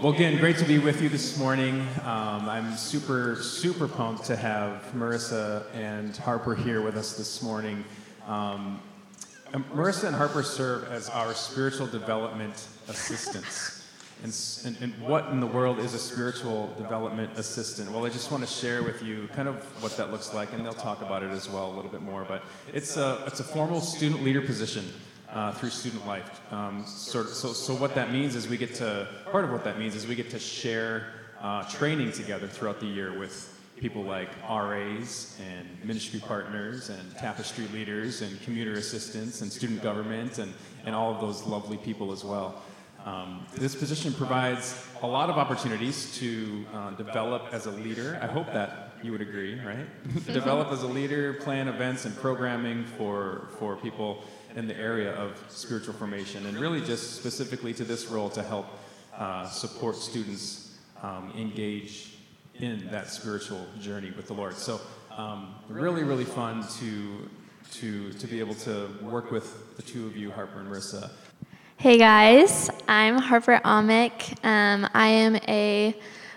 Well, again, great to be with you this morning. Um, I'm super, super pumped to have Marissa and Harper here with us this morning. Um, um, Marissa and Harper serve as our spiritual development assistants. And, and, and what in the world is a spiritual development assistant? Well, I just want to share with you kind of what that looks like, and they'll talk about it as well a little bit more. But it's a, it's a formal student leader position uh, through student life. Um, of, so, so what that means is we get to, part of what that means is we get to share uh, training together throughout the year with people like RAs and ministry partners and tapestry leaders and commuter assistants and student government and, and all of those lovely people as well. Um, this position provides a lot of opportunities to uh, develop as a leader. I hope that you would agree, right? develop as a leader, plan events and programming for, for people in the area of spiritual formation, and really just specifically to this role to help uh, support students um, engage in that spiritual journey with the Lord. So, um, really, really fun to, to, to be able to work with the two of you, Harper and Marissa. Hey guys, I'm Harper Amick. Um, I am a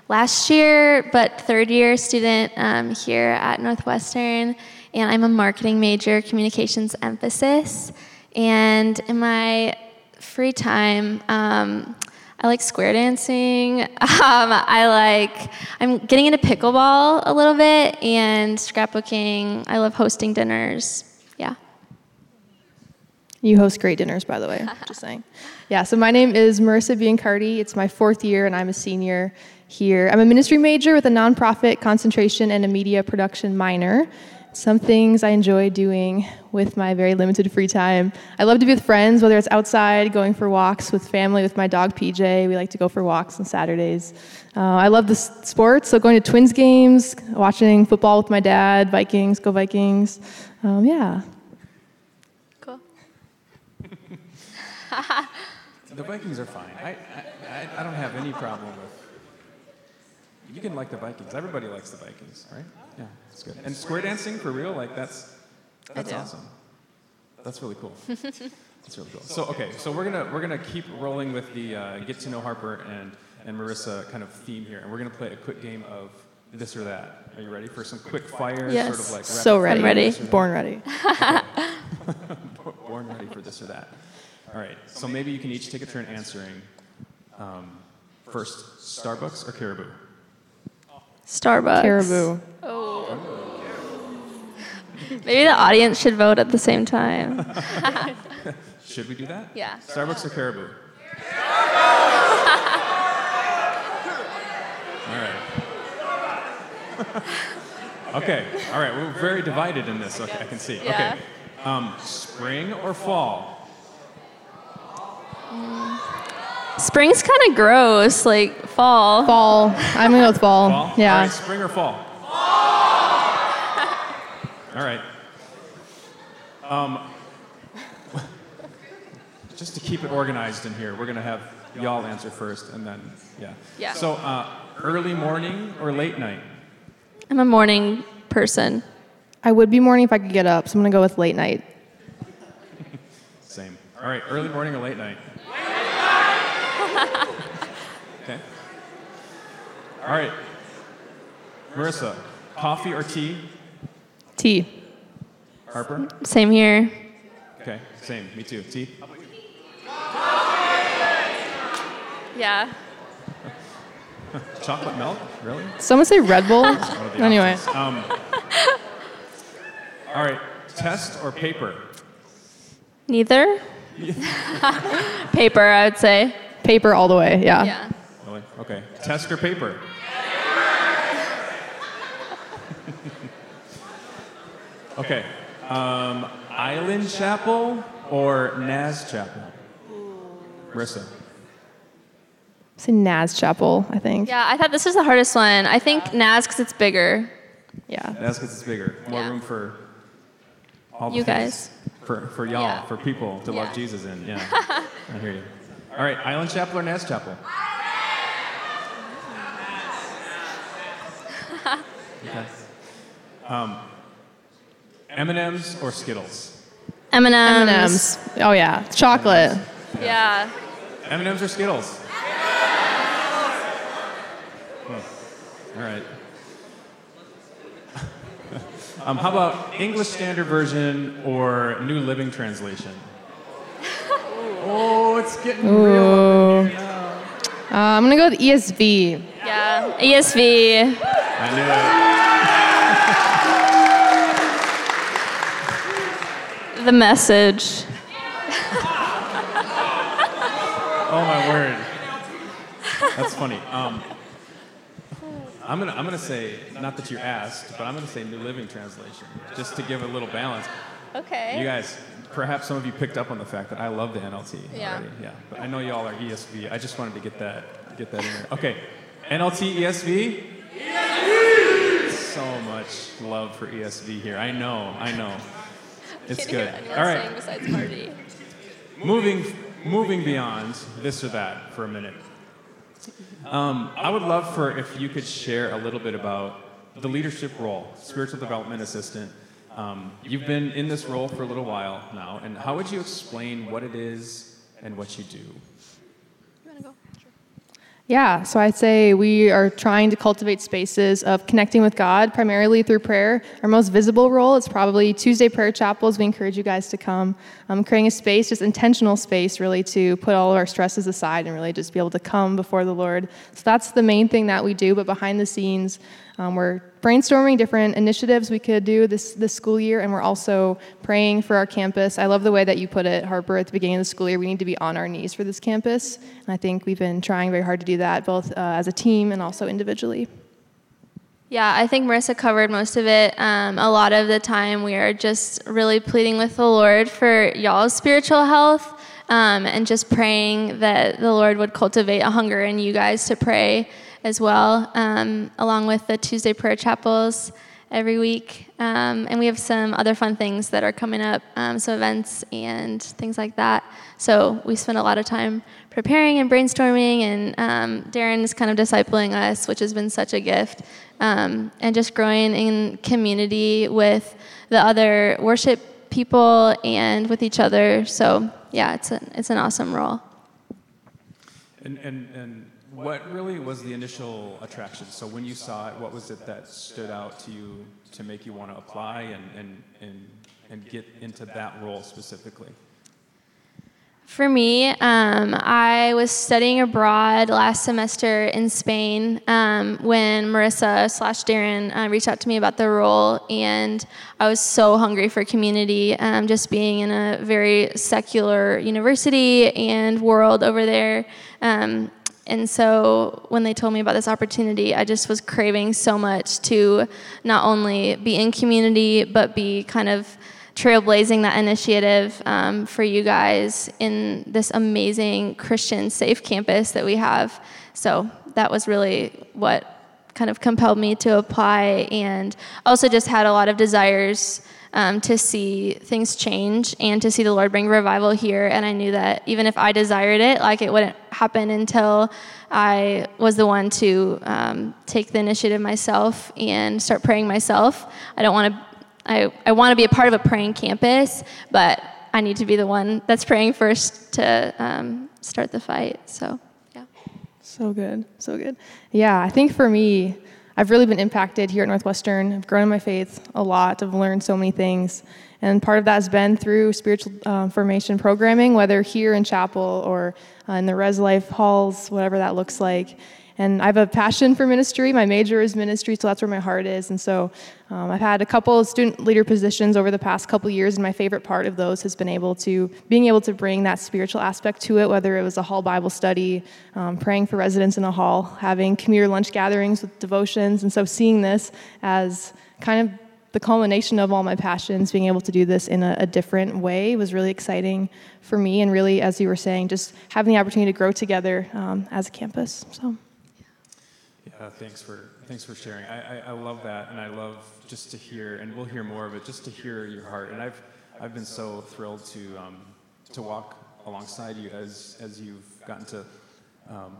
last year but third year student um, here at Northwestern, and I'm a marketing major, communications emphasis. And in my free time, um, I like square dancing. Um, I like, I'm getting into pickleball a little bit and scrapbooking. I love hosting dinners. Yeah. You host great dinners, by the way. Just saying. Yeah. So my name is Marissa Biancardi. It's my fourth year, and I'm a senior here. I'm a ministry major with a nonprofit concentration and a media production minor. Some things I enjoy doing with my very limited free time. I love to be with friends, whether it's outside, going for walks with family, with my dog PJ. We like to go for walks on Saturdays. Uh, I love the sports, so going to Twins games, watching football with my dad, Vikings, go Vikings. Um, yeah. Cool. The Vikings are fine. I, I, I- I don't have any problem with. You can like the Vikings. Everybody likes the Vikings, right? Yeah, it's good. And square dancing for real, like that's that's awesome. That's really cool. That's really cool. So okay, so we're gonna we're gonna keep rolling with the uh, get to know Harper and and Marissa kind of theme here, and we're gonna play a quick game of this or that. Are you ready for some quick fire? Yes. Sort of like So ready. Ready. this or that? Born ready. Born ready for this or that. All right. So maybe you can each take a turn answering. Um, first, Starbucks or Caribou? Starbucks. Caribou. Maybe the audience should vote at the same time. Should we do that? Yeah. Starbucks or Caribou? Starbucks. All right. okay. All right. We're very divided in this. Okay, I can see. Yeah. Okay. Um, spring or fall? Spring's kind of gross, like fall. Fall. I'm gonna go with fall. Fall. Yeah. All right. Spring or fall? All right. Um, just to keep it organized in here, we're gonna have y'all answer first, and then yeah. Yeah. So uh, early morning or late night? I'm a morning person. I would be morning if I could get up, so I'm gonna go with late night. Same. All right. Early morning or late night? okay. All right. Marissa, coffee or tea? Tea. Harper? Same here. Okay. Same. Me too. Tea. Yeah. Chocolate milk? Really? Someone say Red Bull. One of the anyway. Um, all right, test or paper? Neither. Paper, I would say. paper all the way. Yeah. Yeah. Really? Okay. Test or paper? Okay. Um, Island Chapel or Naz Chapel? Marissa. Say Naz Chapel. I think. Yeah, I thought this was the hardest one. I think Naz because it's bigger. Yeah. Naz because it's bigger. More Yeah. room for all the You guys. For, for y'all, Yeah. for people to Yeah. love Jesus in. Yeah. I hear you. All right, Island Chapel or Naz Chapel? Okay. Um, M&M's or Skittles? M&M's. M&M's. Oh yeah. Chocolate. Yeah. M&M's or Skittles? All right. um, how about English Standard Version or New Living Translation? oh, it's getting real. Ooh. up in here now. Uh, I'm gonna go with ESV. Yeah, ESV. I knew it. The message. Oh my word. That's funny. Um, I'm gonna I'm gonna say not that you asked, but I'm gonna say New Living Translation just to give a little balance. Okay. You guys, perhaps some of you picked up on the fact that I love the NLT Yeah. already. Yeah. But I know y'all are ESV. I just wanted to get that get that in there. Okay. NLT ESV. So much love for ESV here. I know. I know. It's good. All right. besides Marty. moving moving beyond this or that for a minute um, i would love for if you could share a little bit about the leadership role spiritual development assistant um, you've been in this role for a little while now and how would you explain what it is and what you do Yeah, so I'd say we are trying to cultivate spaces of connecting with God primarily through prayer. Our most visible role is probably Tuesday prayer chapels. We encourage you guys to come. Um, creating a space, just intentional space, really to put all of our stresses aside and really just be able to come before the Lord. So that's the main thing that we do. But behind the scenes, um, we're brainstorming different initiatives we could do this, this school year, and we're also praying for our campus. I love the way that you put it, Harper, at the beginning of the school year. We need to be on our knees for this campus, and I think we've been trying very hard to do that, both uh, as a team and also individually. Yeah, I think Marissa covered most of it. Um, a lot of the time, we are just really pleading with the Lord for y'all's spiritual health um, and just praying that the Lord would cultivate a hunger in you guys to pray as well, um, along with the Tuesday prayer chapels every week. Um, and we have some other fun things that are coming up, um, some events and things like that. So we spend a lot of time preparing and brainstorming, and um, Darren is kind of discipling us, which has been such a gift, um, and just growing in community with the other worship people and with each other. So yeah, it's a, it's an awesome role. and, and, and what really was the initial attraction so when you saw it what was it that stood out to you to make you want to apply and, and, and, and get into that role specifically For me, um, I was studying abroad last semester in Spain um, when Marissa slash Darren uh, reached out to me about the role, and I was so hungry for community. Um, just being in a very secular university and world over there. And so when they told me about this opportunity, I just was craving so much to not only be in community, but be kind of trailblazing that initiative um, for you guys in this amazing Christian safe campus that we have. So that was really what kind of compelled me to apply, and also just had a lot of desires um, to see things change and to see the Lord bring revival here. And I knew that even if I desired it, like it wouldn't happen until I was the one to um, take the initiative myself and start praying myself. I don't want to I, I want to be a part of a praying campus, but I need to be the one that's praying first to um, start the fight. So, yeah. So good, so good. Yeah, I think for me, I've really been impacted here at Northwestern. I've grown in my faith a lot. I've learned so many things. And part of that has been through spiritual uh, formation programming, whether here in chapel or uh, in the Res Life halls, whatever that looks like. And I have a passion for ministry. My major is ministry, so that's where my heart is. And so um, I've had a couple of student leader positions over the past couple years, and my favorite part of those has been able to being able to bring that spiritual aspect to it, whether it was a hall Bible study, um, praying for residents in a hall, having commuter lunch gatherings with devotions. And so seeing this as kind of the culmination of all my passions, being able to do this in a, a, different way was really exciting for me. And really, as you were saying, just having the opportunity to grow together um, as a campus. So. Yeah, thanks for thanks for sharing. I, I, I, love that, and I love just to hear, and we'll hear more of it, just to hear your heart. And I've I've been so thrilled to um, to walk alongside you as as you've gotten to. Um,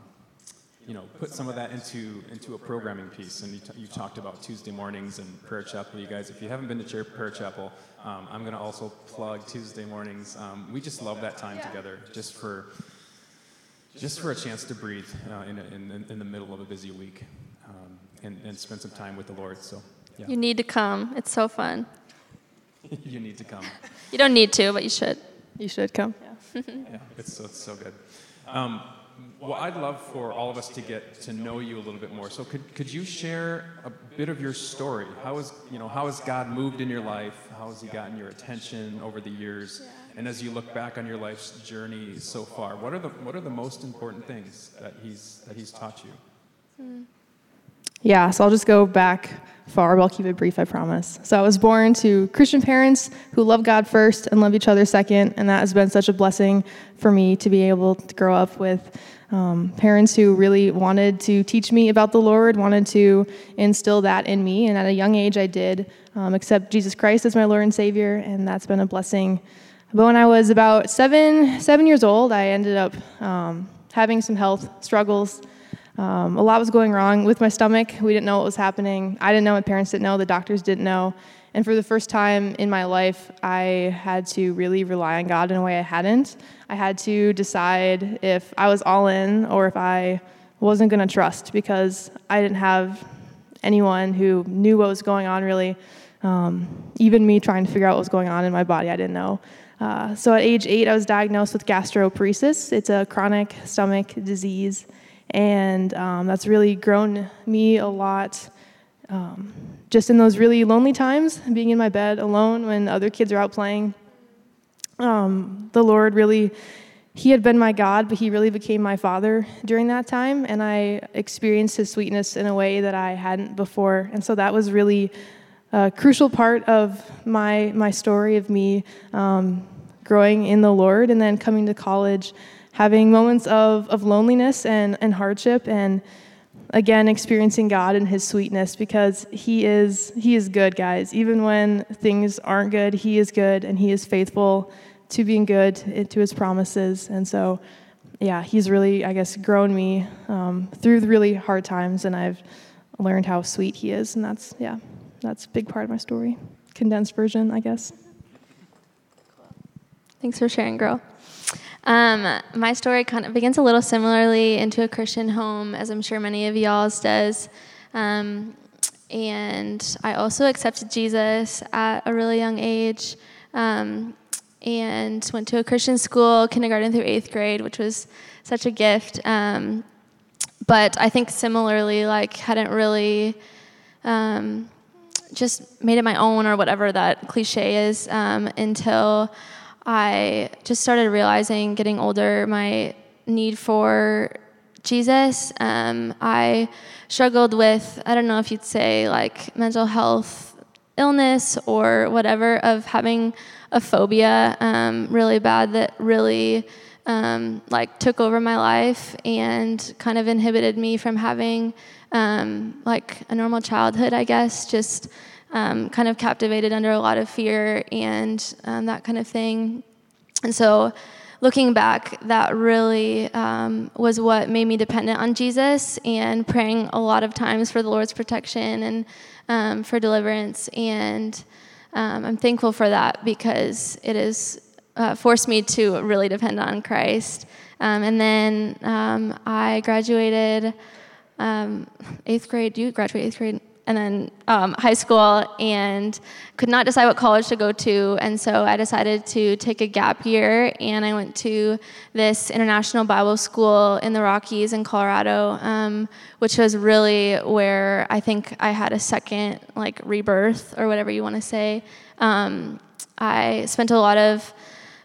you know, put some of that into into a programming piece, and you, t- you talked about Tuesday mornings and prayer chapel. You guys, if you haven't been to prayer chapel, um, I'm going to also plug Tuesday mornings. Um, we just love that time together, just for just for a chance to breathe uh, in, a, in, in, the middle of a busy week. um, and, and spend some time with the Lord. So, yeah, You need to come. It's so fun. you need to come. You don't need to, but you should. You should come. Yeah, it's so, it's so good. Um, well, I'd love for all of us to get to know you a little bit more. So, could, could you share a bit of your story? How is you know how has God moved in your life? How has He gotten your attention over the years? And as you look back on your life's journey so far, what are the what are the most important things that He's that He's taught you? Yeah, so I'll just go back far, but I'll keep it brief, I promise. So I was born to Christian parents who love God first and love each other second, and that has been such a blessing for me to be able to grow up with um, parents who really wanted to teach me about the Lord, wanted to instill that in me, and at a young age I did um, accept Jesus Christ as my Lord and Savior, and that's been a blessing. But when I was about seven, seven years old, I ended up um, having some health struggles. Um, a lot was going wrong with my stomach. We didn't know what was happening. I didn't know. My parents didn't know. The doctors didn't know. And for the first time in my life, I had to really rely on God in a way I hadn't. I had to decide if I was all in or if I wasn't going to trust because I didn't have anyone who knew what was going on really. Um, even me trying to figure out what was going on in my body, I didn't know. Uh, so at age eight, I was diagnosed with gastroparesis. It's a chronic stomach disease and um, that's really grown me a lot. Um, just in those really lonely times, being in my bed alone when other kids are out playing, um, the Lord really, He had been my God, but He really became my Father during that time, and I experienced His sweetness in a way that I hadn't before, and so that was really a crucial part of my my story of me um, growing in the Lord, and then coming to college having moments of, of loneliness and, and hardship and again experiencing god and his sweetness because he is he is good guys. Even when things aren't good he is good and he is faithful to being good to his promises. And so yeah he's really i guess grown me um, through the really hard times and i've learned how sweet he is. And that's yeah that's a big part of my story condensed version i guess Thanks for sharing, girl. Um, my story kind of begins a little similarly into a Christian home, as I'm sure many of y'all's does. Um, and I also accepted Jesus at a really young age um, and went to a Christian school, kindergarten through eighth grade, which was such a gift. Um, but I think similarly, like, hadn't really um, just made it my own or whatever that cliche is um, until I just started realizing, getting older, my need for Jesus. Um, I struggled with, I don't know if you'd say like mental health illness or whatever, of having a phobia um, really bad that really um, like took over my life and kind of inhibited me from having um, like a normal childhood, I guess. Just um, kind of captivated under a lot of fear and um, that kind of thing. And so, looking back, that really um, was what made me dependent on Jesus and praying a lot of times for the Lord's protection and um, for deliverance. And um, I'm thankful for that because it has uh, forced me to really depend on Christ. Um, and then um, I graduated um, eighth grade. You graduate eighth grade? and then um, high school and could not decide what college to go to and so i decided to take a gap year and i went to this international bible school in the rockies in colorado um, which was really where i think i had a second like rebirth or whatever you want to say um, i spent a lot of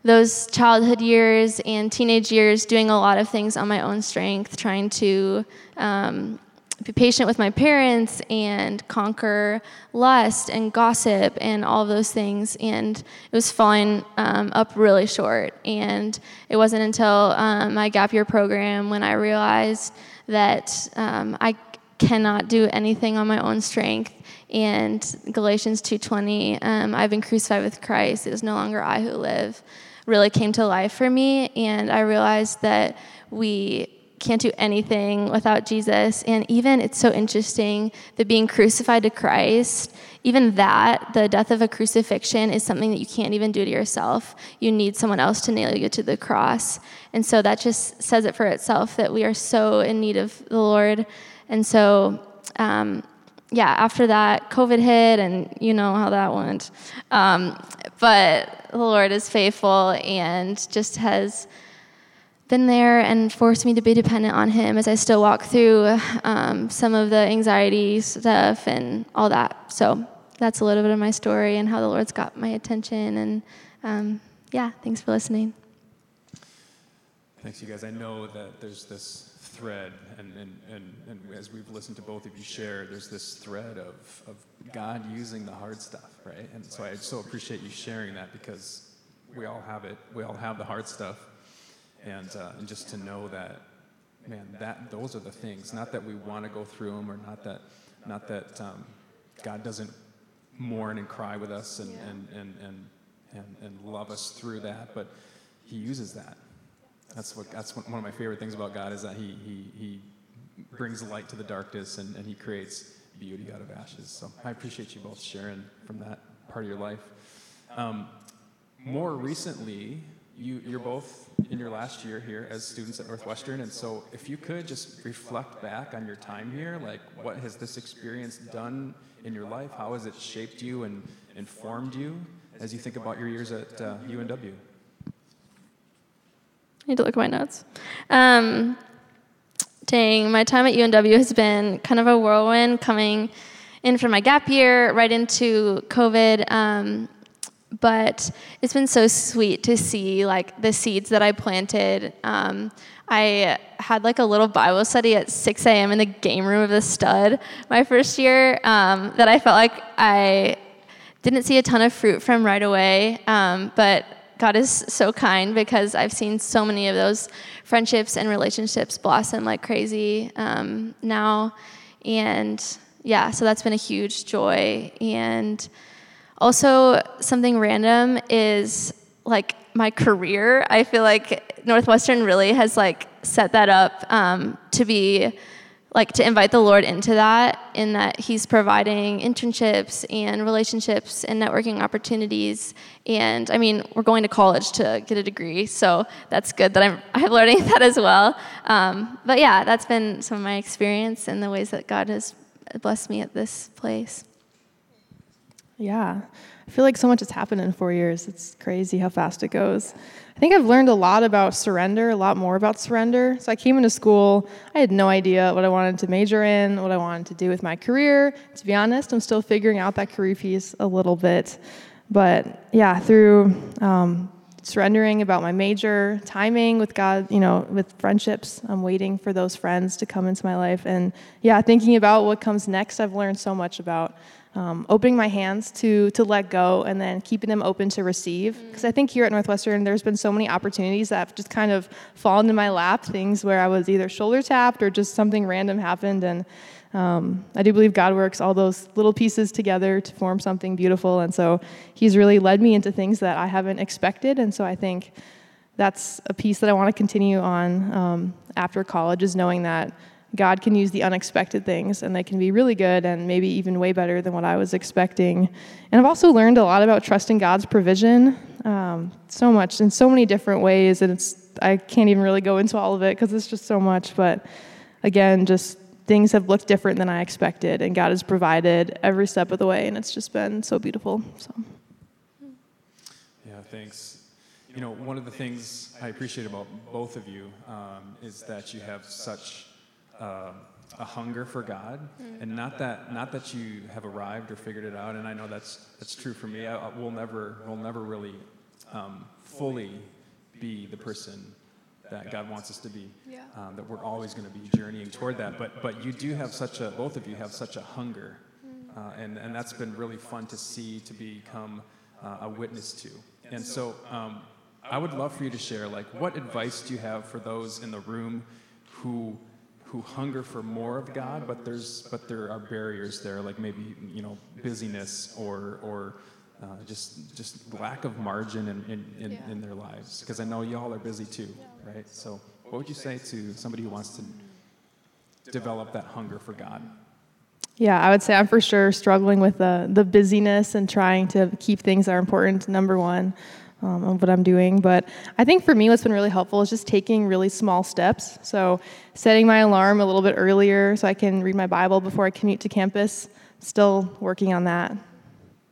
those childhood years and teenage years doing a lot of things on my own strength trying to um, be patient with my parents and conquer lust and gossip and all of those things. And it was falling um, up really short. And it wasn't until um, my gap year program when I realized that um, I cannot do anything on my own strength. And Galatians 2:20, um, I've been crucified with Christ. It is no longer I who live. Really came to life for me, and I realized that we can't do anything without Jesus. And even it's so interesting that being crucified to Christ, even that, the death of a crucifixion, is something that you can't even do to yourself. You need someone else to nail you to the cross. And so that just says it for itself that we are so in need of the Lord. And so um, yeah, after that, COVID hit, and you know how that went. Um, but the Lord is faithful and just has been there and forced me to be dependent on Him as I still walk through um, some of the anxiety stuff and all that. So that's a little bit of my story and how the Lord's got my attention. And um, yeah, thanks for listening. Thanks, you guys. I know that there's this thread, and, and, and, and as we've listened to both of you share, there's this thread of, of God using the hard stuff, right? And so I so appreciate you sharing that because we all have it. We all have the hard stuff. And, uh, and just to know that, man, that those are the things. Not that we want to go through them, or not that, not that um, God doesn't mourn and cry with us and, and, and, and, and, and love us through that, but He uses that. That's what that's one of my favorite things about God is that He He He brings light to the darkness and, and He creates beauty out of ashes. So I appreciate you both sharing from that part of your life. Um, more recently, you, you're both in your last year here as students at Northwestern, and so if you could just reflect back on your time here, like what has this experience done in your life? How has it shaped you and informed you as you think about your years at uh, UNW? I need to look at my notes. Um, dang, my time at UNW has been kind of a whirlwind coming in from my gap year right into COVID. Um, but it's been so sweet to see like the seeds that I planted. Um, I had like a little Bible study at 6 a.m. in the game room of the stud my first year um, that I felt like I didn't see a ton of fruit from right away. Um, but God is so kind because I've seen so many of those friendships and relationships blossom like crazy um, now. And yeah, so that's been a huge joy. And also, something random is like my career. I feel like Northwestern really has like set that up um, to be like to invite the Lord into that, in that He's providing internships and relationships and networking opportunities. And I mean, we're going to college to get a degree, so that's good that I'm, I'm learning that as well. Um, but yeah, that's been some of my experience and the ways that God has blessed me at this place. Yeah. I feel like so much has happened in four years. It's crazy how fast it goes. I think I've learned a lot about surrender, a lot more about surrender. So I came into school, I had no idea what I wanted to major in, what I wanted to do with my career. To be honest, I'm still figuring out that career piece a little bit. But yeah, through um, surrendering about my major, timing with God, you know, with friendships, I'm waiting for those friends to come into my life. And yeah, thinking about what comes next, I've learned so much about um, opening my hands to to let go and then keeping them open to receive. Because i think here at northwestern there's been so many opportunities that have just kind of fallen in my lap things where i was either shoulder tapped or just something random happened. And um, i do believe god works all those little pieces together to form something beautiful. And so he's really led me into things that i haven't expected. And so i think that's a piece that i want to continue on um, after college is knowing that God can use the unexpected things and they can be really good and maybe even way better than what I was expecting. And I've also learned a lot about trusting God's provision um, so much in so many different ways. And it's, I can't even really go into all of it because it's just so much. But again, just things have looked different than I expected and God has provided every step of the way. And it's just been so beautiful. So. Yeah, thanks. You know, one of the things I appreciate about both of you um, is that you have such uh, a hunger for God, mm-hmm. and not that not that you have arrived or figured it out. And I know that's that's true for me. I, we'll never we'll never really um, fully be the person that God wants us to be. Yeah. Um, that we're always going to be journeying toward that. But but you do have such a both of you have such a hunger, mm. uh, and and that's been really fun to see to become uh, a witness to. And so um, I would love for you to share like what advice do you have for those in the room who who hunger for more of God, but there's but there are barriers there, like maybe you know busyness or or uh, just just lack of margin in in, in, yeah. in their lives. Because I know y'all are busy too, right? So what would you say to somebody who wants to develop that hunger for God? Yeah, I would say I'm for sure struggling with the the busyness and trying to keep things that are important number one. Um, of what I'm doing. But I think for me, what's been really helpful is just taking really small steps. So setting my alarm a little bit earlier so I can read my Bible before I commute to campus. Still working on that,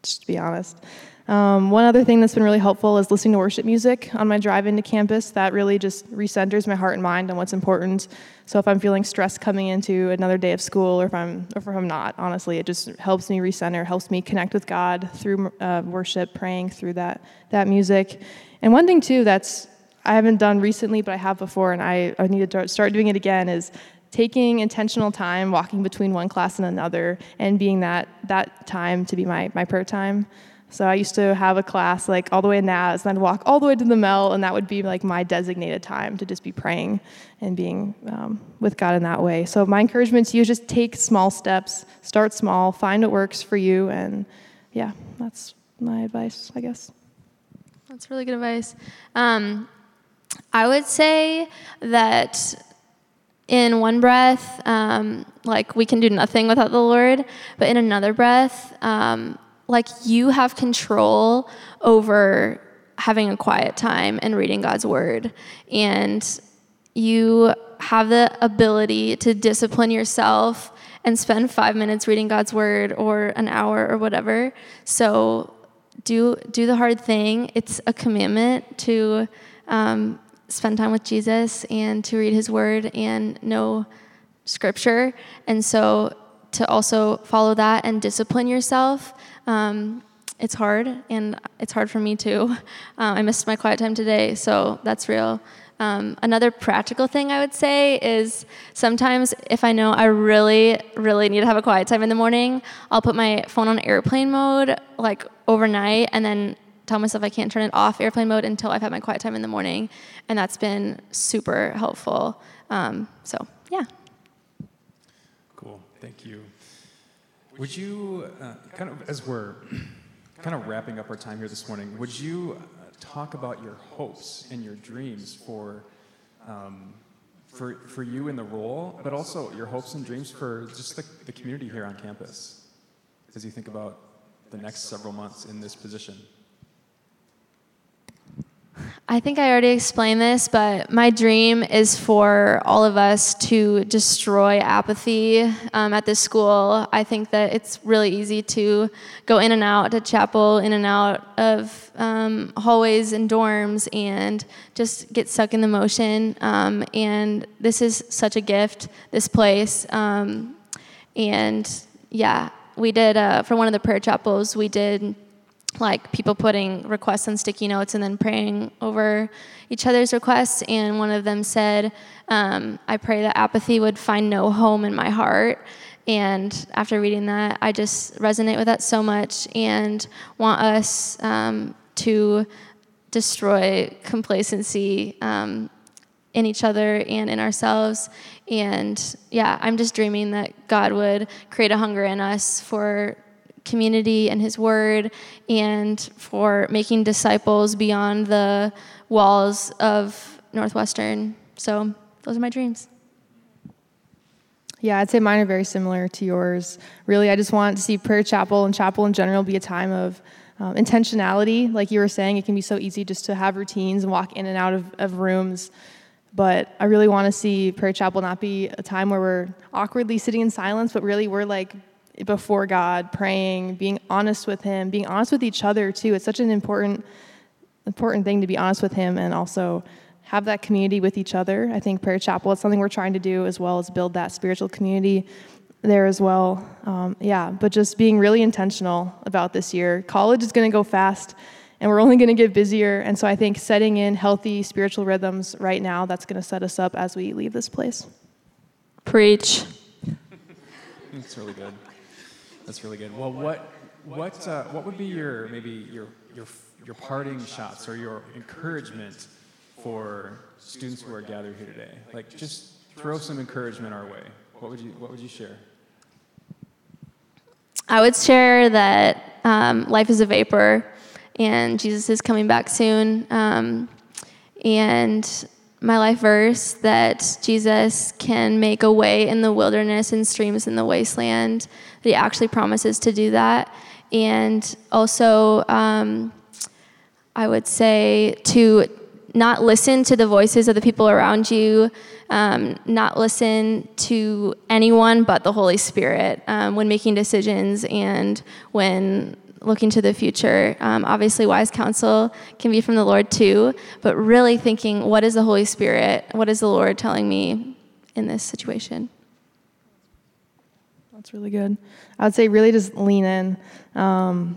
just to be honest. Um, one other thing that's been really helpful is listening to worship music on my drive into campus. That really just recenters my heart and mind on what's important. So if I'm feeling stressed coming into another day of school, or if I'm, or if I'm not, honestly, it just helps me recenter, helps me connect with God through uh, worship, praying through that that music. And one thing too that's I haven't done recently, but I have before, and I, I need to start doing it again is taking intentional time walking between one class and another and being that that time to be my, my prayer time so I used to have a class like all the way in Naz, and I'd walk all the way to the Mel, and that would be like my designated time to just be praying and being um, with God in that way. So my encouragement to you is just take small steps, start small, find what works for you, and yeah, that's my advice, I guess. That's really good advice. Um, I would say that in one breath, um, like we can do nothing without the Lord, but in another breath, um, like you have control over having a quiet time and reading God's word. And you have the ability to discipline yourself and spend five minutes reading God's word or an hour or whatever. So do do the hard thing. It's a commandment to um, spend time with Jesus and to read His word and know Scripture. And so to also follow that and discipline yourself um, it's hard, and it's hard for me too. Uh, I missed my quiet time today, so that's real. Um, another practical thing I would say is sometimes if I know I really, really need to have a quiet time in the morning, I'll put my phone on airplane mode like overnight and then tell myself I can't turn it off airplane mode until I've had my quiet time in the morning. And that's been super helpful. Um, so, yeah. Cool. Thank you. Would you, uh, kind of as we're kind of wrapping up our time here this morning, would you uh, talk about your hopes and your dreams for, um, for, for you in the role, but also your hopes and dreams for just the, the community here on campus as you think about the next several months in this position? I think I already explained this, but my dream is for all of us to destroy apathy um, at this school. I think that it's really easy to go in and out to chapel, in and out of um, hallways and dorms, and just get stuck in the motion. Um, and this is such a gift, this place. Um, and yeah, we did, uh, for one of the prayer chapels, we did like people putting requests on sticky notes and then praying over each other's requests. And one of them said, um, I pray that apathy would find no home in my heart. And after reading that, I just resonate with that so much and want us um, to destroy complacency um, in each other and in ourselves. And yeah, I'm just dreaming that God would create a hunger in us for community and His Word, and for making disciples beyond the walls of Northwestern. So, those are my dreams. Yeah, I'd say mine are very similar to yours. Really, I just want to see Prayer Chapel and chapel in general be a time of um, intentionality. Like you were saying, it can be so easy just to have routines and walk in and out of, of rooms. But I really want to see Prayer Chapel not be a time where we're awkwardly sitting in silence, but really we're like before God, praying, being honest with Him, being honest with each other too. It's such an important, important thing to be honest with Him and also have that community with each other. I think Prayer Chapel is something we're trying to do as well as build that spiritual community there as well. Um, yeah, but just being really intentional about this year. College is going to go fast and we're only going to get busier. And so I think setting in healthy spiritual rhythms right now, that's going to set us up as we leave this place. Preach. That's really good. That's really good. Well, what what uh, what would be your maybe your your your parting shots or your encouragement for students who are gathered here today? Like, just throw some encouragement our way. What would you What would you share? I would share that um, life is a vapor, and Jesus is coming back soon. Um, and my life verse that Jesus can make a way in the wilderness and streams in the wasteland. That He actually promises to do that. And also, um, I would say to not listen to the voices of the people around you, um, not listen to anyone but the Holy Spirit um, when making decisions and when looking to the future. Um, obviously, wise counsel can be from the Lord too, but really thinking, what is the Holy Spirit? What is the Lord telling me in this situation? That's really good. I would say really just lean in. Um,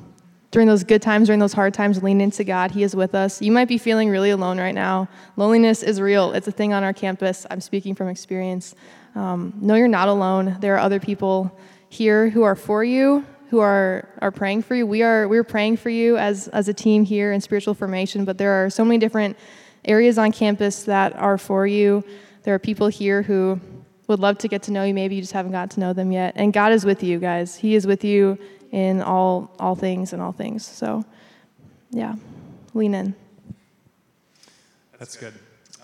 during those good times, during those hard times, lean into God. He is with us. You might be feeling really alone right now. Loneliness is real, it's a thing on our campus. I'm speaking from experience. Um, no, you're not alone. There are other people here who are for you, who are, are praying for you. We are we're praying for you as, as a team here in spiritual formation, but there are so many different areas on campus that are for you. There are people here who would love to get to know you. Maybe you just haven't got to know them yet. And God is with you, guys. He is with you in all all things and all things. So, yeah, lean in. That's good.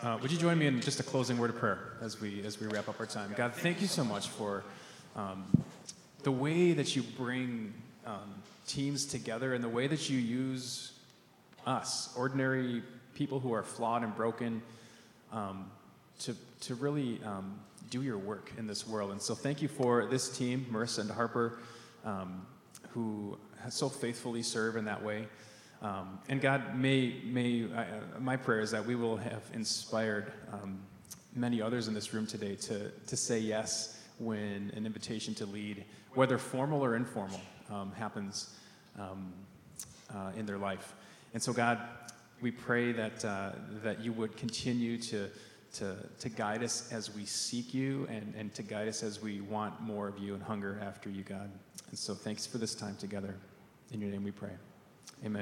Uh, would you join me in just a closing word of prayer as we as we wrap up our time? God, thank you so much for um, the way that you bring um, teams together and the way that you use us, ordinary people who are flawed and broken, um, to to really um, do your work in this world. And so, thank you for this team, Marissa and Harper. Um, who so faithfully serve in that way. Um, and God, may, may uh, my prayer is that we will have inspired um, many others in this room today to, to say yes when an invitation to lead, whether formal or informal, um, happens um, uh, in their life. And so, God, we pray that, uh, that you would continue to, to, to guide us as we seek you and, and to guide us as we want more of you and hunger after you, God. And so thanks for this time together. In your name we pray. Amen.